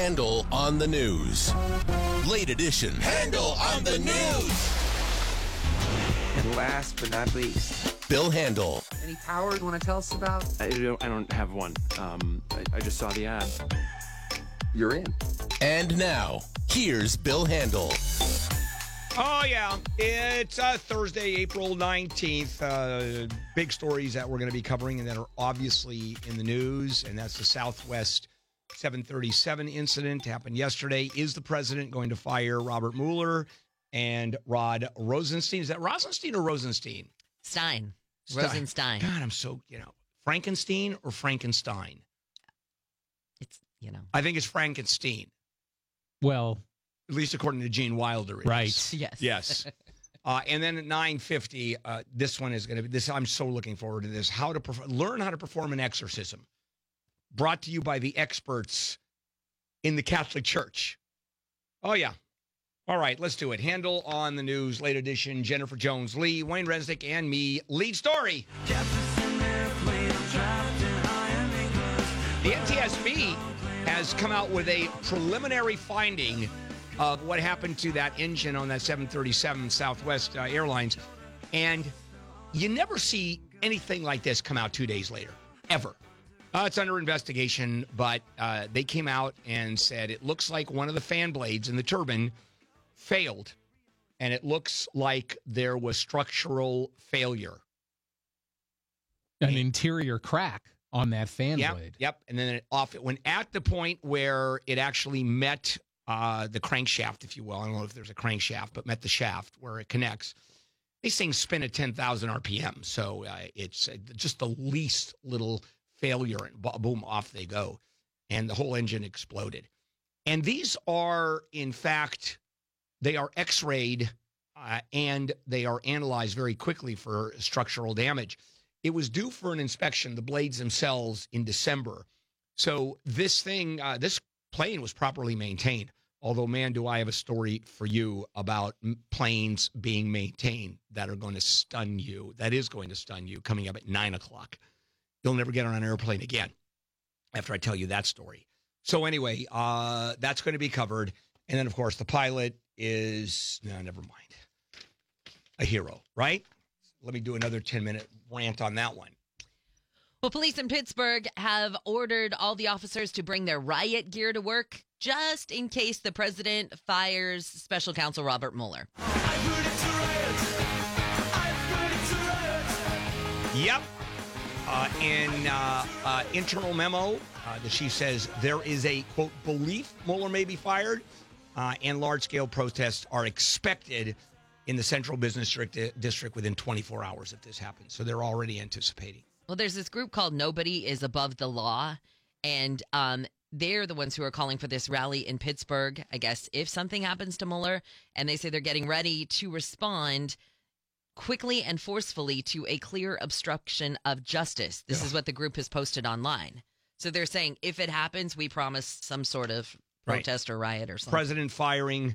Handel on the news. Late edition. Handel on the news. And last but not least, Bill Handel. Any power you want to tell us about? I don't, I don't have one. Um, I, I just saw the ad. you're in. And now, here's Bill Handel. Oh, yeah. It's uh, Thursday, April 19th. Uh, big stories that we're going to be covering and that are obviously in the news, and that's the Southwest 737 incident happened yesterday. Is the president going to fire Robert Mueller and Rod Rosenstein? Is that Rosenstein or Rosenstein? Stein. Stein. Rosenstein. God, I'm so, you know, Frankenstein or Frankenstein? It's, you know. I think it's Frankenstein, Well, at least according to Gene Wilder. it is. right. Yes. Yes. Uh, and then at 9:50, uh, this one is going to be this. I'm so looking forward to this. How to perf- learn how to perform an exorcism, brought to you by the experts in the Catholic Church. Oh yeah. All right, let's do it. Handel on the news, late edition. Jennifer Jones, Lee, Wayne Resnick, and me. Lead story. The NTSB has come out with a preliminary finding of what happened to that engine on that 737 Southwest uh, Airlines. And you never see anything like this come out two days later, ever. Uh, it's under investigation, but uh, they came out and said it looks like one of the fan blades in the turbine failed. And it looks like there was structural failure. An interior crack on that fan yep, blade. Yep. And then it off it went at the point where it actually met uh, the crankshaft, if you will. I don't know if there's a crankshaft, but met the shaft where it connects. These things spin at 10,000 RPM. So uh, it's uh, just the least little failure and boom, off they go. And the whole engine exploded. And these are, in fact, they are x rayed uh, and they are analyzed very quickly for structural damage. It was due for an inspection, the blades themselves, in December. So this thing, uh, this plane was properly maintained. Although, man, do I have a story for you about planes being maintained that are going to stun you. That is going to stun you coming up at nine o'clock. You'll never get on an airplane again after I tell you that story. So, anyway, uh, that's going to be covered. And then, of course, the pilot is, no, never mind, a hero, right? Let me do another 10 minute rant on that one. Well, police in Pittsburgh have ordered all the officers to bring their riot gear to work just in case the president fires special counsel Robert Mueller. Yep. Uh, in uh, uh, internal memo, uh, the chief says there is a quote belief Mueller may be fired, uh, and large scale protests are expected in the central business district, district within 24 hours if this happens. So they're already anticipating. Well, there's this group called Nobody is Above the Law, and um, they're the ones who are calling for this rally in Pittsburgh. I guess if something happens to Mueller, and they say they're getting ready to respond quickly and forcefully to a clear obstruction of justice. This is what the group has posted online. So they're saying if it happens, we promise some sort of Right. protest or riot or something. President firing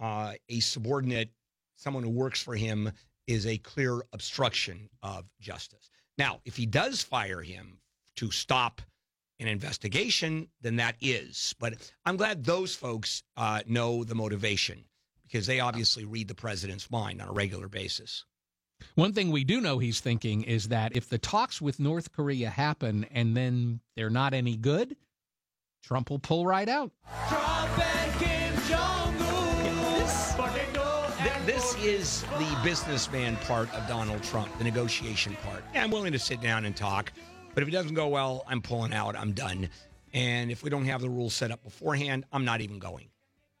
uh, a subordinate, someone who works for him, is a clear obstruction of justice. Now, if he does fire him to stop an investigation, then that is. But I'm glad those folks uh, know the motivation because they obviously read the president's mind on a regular basis. One thing we do know he's thinking is that if the talks with North Korea happen and then they're not any good, Trump will pull right out. Th- This is the businessman part of Donald Trump, the negotiation part. Yeah, I'm willing to sit down and talk, but if it doesn't go well, I'm pulling out. I'm done. And if we don't have the rules set up beforehand, I'm not even going.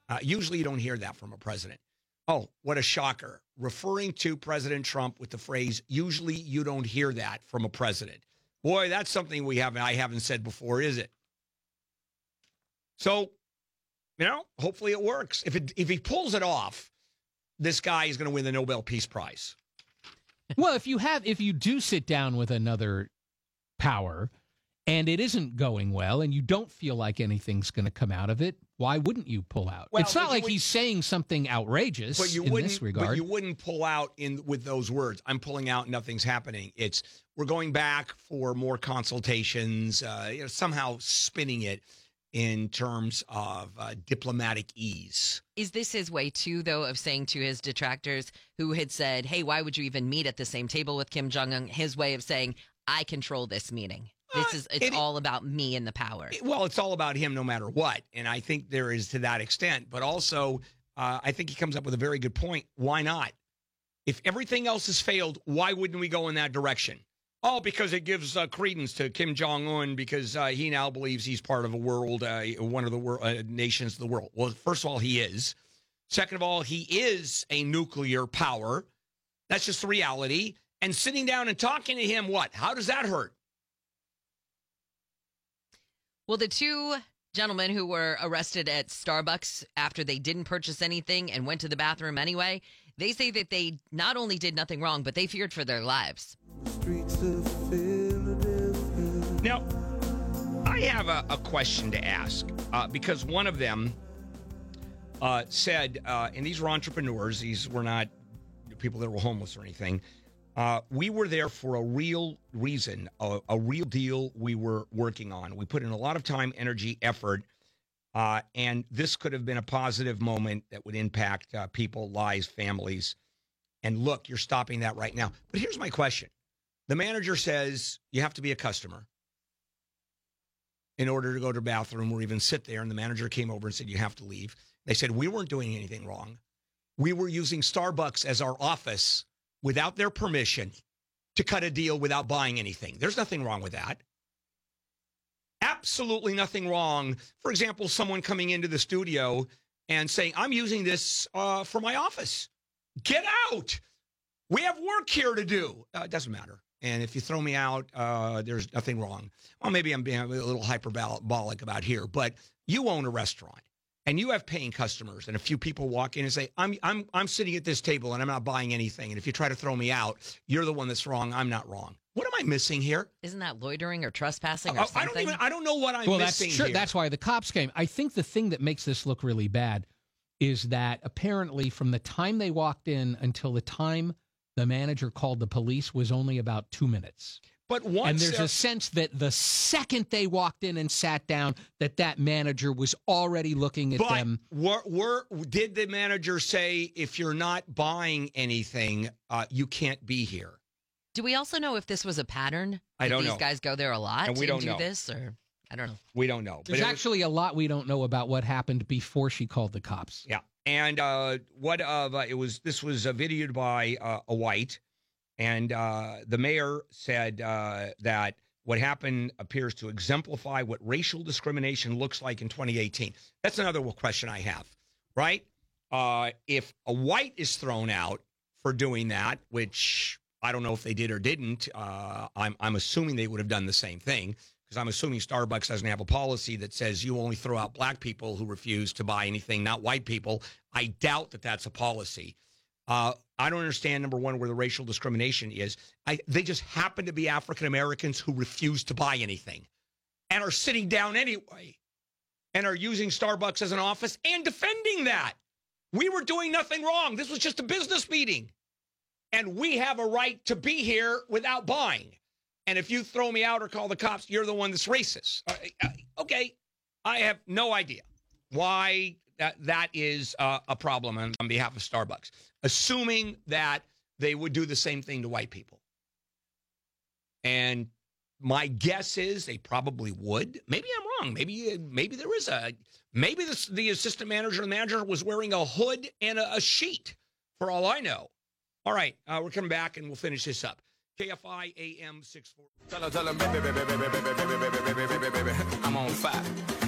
Uh, usually, you don't hear that from a president. Oh, what a shocker. Referring to President Trump with the phrase, usually you don't hear that from a president. Boy, that's something we haven't I haven't said before, is it? So, you know, hopefully it works. If it if he pulls it off, this guy is going to win the Nobel Peace Prize. well, if you have, if you do sit down with another power and it isn't going well and you don't feel like anything's going to come out of it, why wouldn't you pull out? Well, it's not like would- he's saying something outrageous But you in wouldn't. this regard. But you wouldn't pull out in with those words. I'm pulling out. Nothing's happening. It's we're going back for more consultations. Uh, you know, somehow spinning it. in terms of uh, diplomatic ease. Is this his way too, though, of saying to his detractors who had said, "Hey, why would you even meet at the same table with Kim Jong Un?" His way of saying, "I control this meeting. This is it's it- all about me and the power." Well, it's all about him no matter what. And I think there is to that extent. But also, uh, I think he comes up with a very good point. Why not? If everything else has failed, why wouldn't we go in that direction? Oh, because it gives uh, credence to Kim Jong Un because uh, he now believes he's part of a world, uh, one of the wor- uh, nations of the world. Well, first of all, he is. Second of all, he is a nuclear power. That's just the reality. And sitting down and talking to him, what? How does that hurt? Well, the two gentlemen who were arrested at Starbucks after they didn't purchase anything and went to the bathroom anyway, they say that they not only did nothing wrong, but they feared for their lives. Now, I have a, a question to ask uh, because one of them uh, said, uh, and these were entrepreneurs, these were not people that were homeless or anything. Uh, we were there for a real reason, a, a real deal we were working on. We put in a lot of time, energy, effort, uh, and this could have been a positive moment that would impact uh, people, lives, families. And look, you're stopping that right now. But here's my question the manager says you have to be a customer in order to go to the bathroom or even sit there. And the manager came over and said, You have to leave. They said, We weren't doing anything wrong. We were using Starbucks as our office without their permission to cut a deal without buying anything. There's nothing wrong with that. Absolutely nothing wrong. For example, someone coming into the studio and saying, I'm using this uh, for my office. Get out. We have work here to do. Uh, it doesn't matter. And if you throw me out, uh, there's nothing wrong. Well, maybe I'm being a little hyperbolic about here, but you own a restaurant and you have paying customers, and a few people walk in and say, "I'm I'm I'm sitting at this table and I'm not buying anything." And if you try to throw me out, you're the one that's wrong. I'm not wrong. What am I missing here? Isn't that loitering or trespassing or Oh, something? I don't even I don't know what I'm well, that's missing true. here. That's why the cops came. I think the thing that makes this look really bad is that apparently from the time they walked in until the time the manager called the police was only about two minutes. But once and there's a sense that the second they walked in and sat down, that that manager was already looking at But them. were, were, did the manager say if you're not buying anything, uh, you can't be here? Do we also know if this was a pattern? I don't these know. guys go there a lot And we don't do know. this, or I don't know. We don't know. There's it was- actually a lot we don't know about what happened before she called the cops. Yeah, and uh, what of uh, it was? This was uh, videoed by uh, a white, and uh, the mayor said uh, that what happened appears to exemplify what racial discrimination looks like in 2018. That's another question I have. Right? Uh, if a white is thrown out for doing that, which I don't know if they did or didn't, uh, I'm I'm assuming they would have done the same thing because I'm assuming Starbucks doesn't have a policy that says you only throw out black people who refuse to buy anything, not white people. I doubt that that's a policy. Uh, I don't understand number one where the racial discrimination is. I, they just happen to be African Americans who refuse to buy anything and are sitting down anyway and are using Starbucks as an office and defending that. We were doing nothing wrong. This was just a business meeting. And we have a right to be here without buying. And if you throw me out or call the cops, you're the one that's racist. Uh, uh, okay. I have no idea why that, that is uh, a problem on, on behalf of Starbucks, assuming that they would do the same thing to white people. And my guess is they probably would. Maybe I'm wrong. Maybe maybe there is a maybe the, the assistant manager, the manager was wearing a hood and a, a sheet. For all I know. All right, uh, we're coming back and we'll finish this up. KFI AM six four. Tell her, tell her, baby, baby, baby, baby, baby, baby, baby, baby, baby, baby, I'm on fire.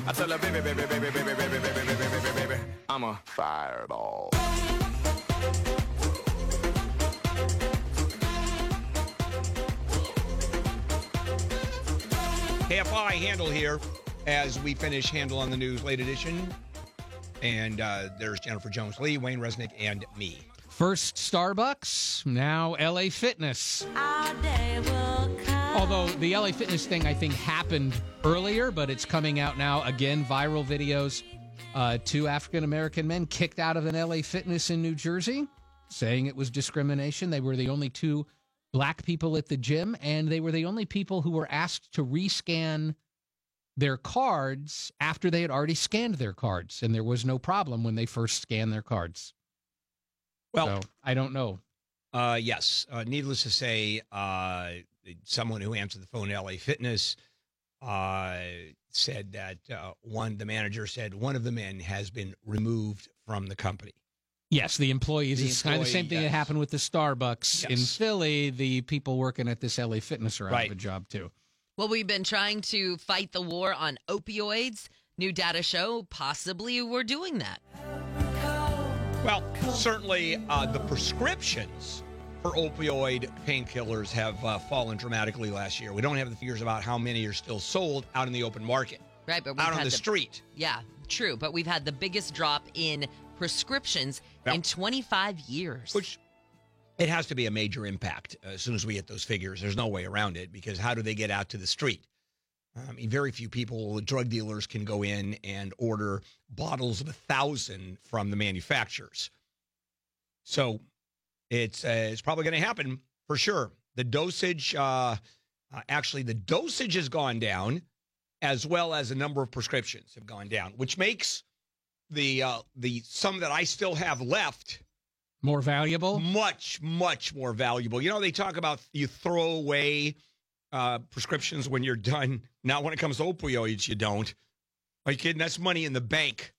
I tell her, baby, baby, baby, baby, baby, baby, baby, baby, baby, baby, I'm a fireball. KFI Handel here as we finish Handel on the News late edition. And uh, there's Jennifer Jones Lee, Wayne Resnick, and me. First Starbucks, now LA Fitness. Although the LA Fitness thing, I think, happened earlier, but it's coming out now again. Viral videos. Uh, two African American men kicked out of an LA Fitness in New Jersey, saying it was discrimination. They were the only two black people at the gym, and they were the only people who were asked to rescan their cards after they had already scanned their cards, and there was no problem when they first scanned their cards. Well, so I don't know. Uh, yes. Uh, needless to say, uh, someone who answered the phone at LA Fitness uh, said that uh, one, the manager said one of the men has been removed from the company. Yes, the employees. The it's kind of the same employee, thing that happened with the Starbucks in Philly. The people working at this LA Fitness are out Right. of a job too. Well, we've been trying to fight the war on opioids. New data show possibly we're doing that. Well, certainly uh, the prescriptions for opioid painkillers have uh, fallen dramatically last year. We don't have the figures about how many are still sold out in the open market, Right, but out on the the street. Yeah, true. But we've had the biggest drop in prescriptions Yeah. in 25 years. Which it has to be a major impact uh, as soon as we get those figures. There's no way around it because how do they get out to the street? I mean, very few people, drug dealers, can go in and order bottles of a thousand from the manufacturers. So it's uh, it's probably going to happen for sure. The dosage, uh, uh, actually, the dosage has gone down, as well as the number of prescriptions have gone down, which makes the uh, the some that I still have left More valuable. much much more valuable you know they talk about you throw away uh, prescriptions when you're done. Now when it comes to opioids you don't. Are you kidding? That's money in the bank.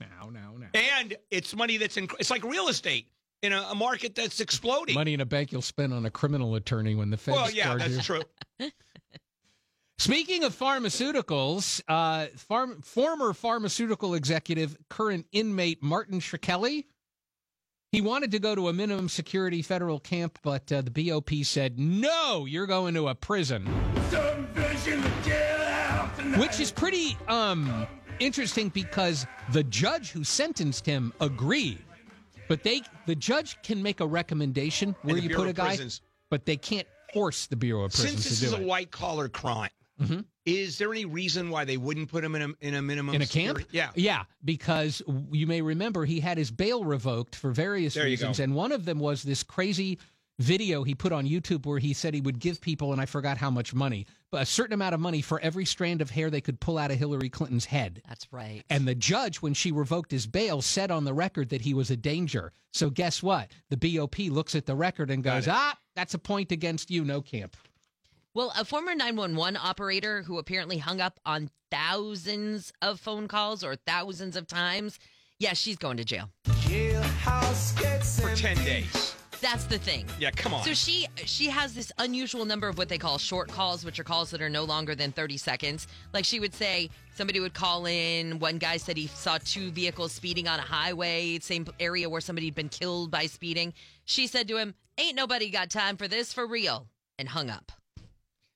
Now, now, now. and it's money that's in it's like real estate in a, a market that's exploding. Money in a bank you'll spend on a criminal attorney when the feds well yeah that's you. true. Speaking of pharmaceuticals, uh, farm, former pharmaceutical executive, current inmate Martin Shkreli, he wanted to go to a minimum security federal camp, but uh, the BOP said, no, you're going to a prison. Which is pretty um, interesting because the judge who sentenced him agreed. But they, the judge can make a recommendation where you Bureau put a guy, Prisons. but they can't force the Bureau of Prisons to do it since this to is do a it. white collar crime Mhm. is there any reason why they wouldn't put him in a in a minimum in a camp? security- yeah Yeah, because you may remember he had his bail revoked for various There reasons. And one of them was this crazy video he put on YouTube where he said he would give people, and I forgot how much money, but a certain amount of money for every strand of hair they could pull out of Hillary Clinton's head. That's right. And the judge, when she revoked his bail, said on the record that he was a danger. So guess what? The BOP looks at the record and goes, ah, that's a point against you, no camp. Well, a former 911 operator who apparently hung up on thousands of phone calls or thousands of times, yeah, she's going to jail. for 10 days That's the thing. yeah come on So she she has this unusual number of what they call short calls, which are calls that are no longer than 30 seconds. Like she would say, somebody would call in. One guy said he saw two vehicles speeding on a highway, same area where somebody had been killed by speeding. She said to him, "Ain't nobody got time for this for real," and hung up.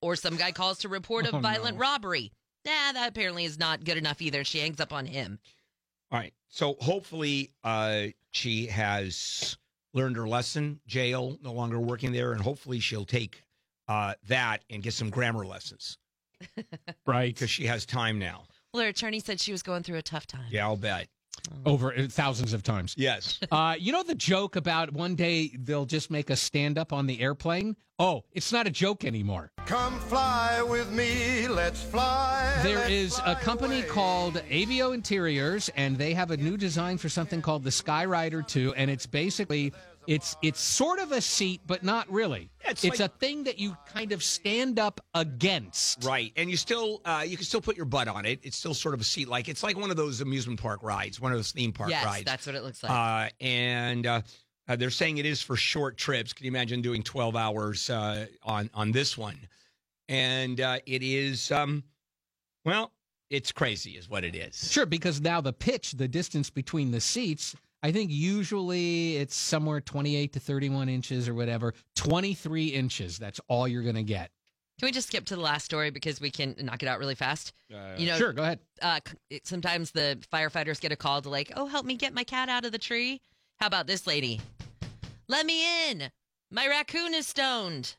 Or some guy calls to report a Oh, violent no. robbery. Nah, that apparently is not good enough either. She hangs up on him. All right. So hopefully uh, she has learned her lesson. Jail, no longer working there, and hopefully she'll take uh, that and get some grammar lessons Right. because she has time now. Well, her attorney said she was going through a tough time. Yeah, I'll bet. Over uh, thousands of times. Yes. Uh, you know the joke about one day they'll just make a stand up on the airplane? Oh, it's not a joke anymore. Come fly with me, let's fly. There let's is a company away. called Avio Interiors, and they have a new design for something called the Skyrider 2, and it's basically it's it's sort of a seat, but not really. Yeah, it's it's like- a thing that you kind of stand up against. Right, and you still uh, you can still put your butt on it. It's still sort of a seat, like it's like one of those amusement park rides, one of those theme park yes, rides. that's what it looks like. Uh, and uh, uh, they're saying it is for short trips. Can you imagine doing 12 hours uh, on on this one? And uh, it is, um, well, it's crazy, is what it is. Sure, because now the pitch, the distance between the seats, I think usually it's somewhere 28 to 31 inches or whatever. 23 inches. That's all you're going to get. Can we just skip to the last story because we can knock it out really fast? you know, sure, go ahead. uh, sometimes the firefighters get a call to like, "Oh, help me get my cat out of the tree." How about this lady? Let me in. My raccoon is stoned.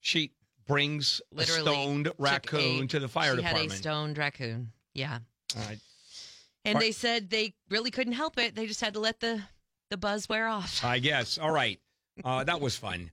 She brings Literally, a stoned raccoon a- to the fire department. she department. had a stoned raccoon. Yeah, All right. And they said they really couldn't help it. They just had to let the the buzz wear off. I guess. All right. Uh, that was fun.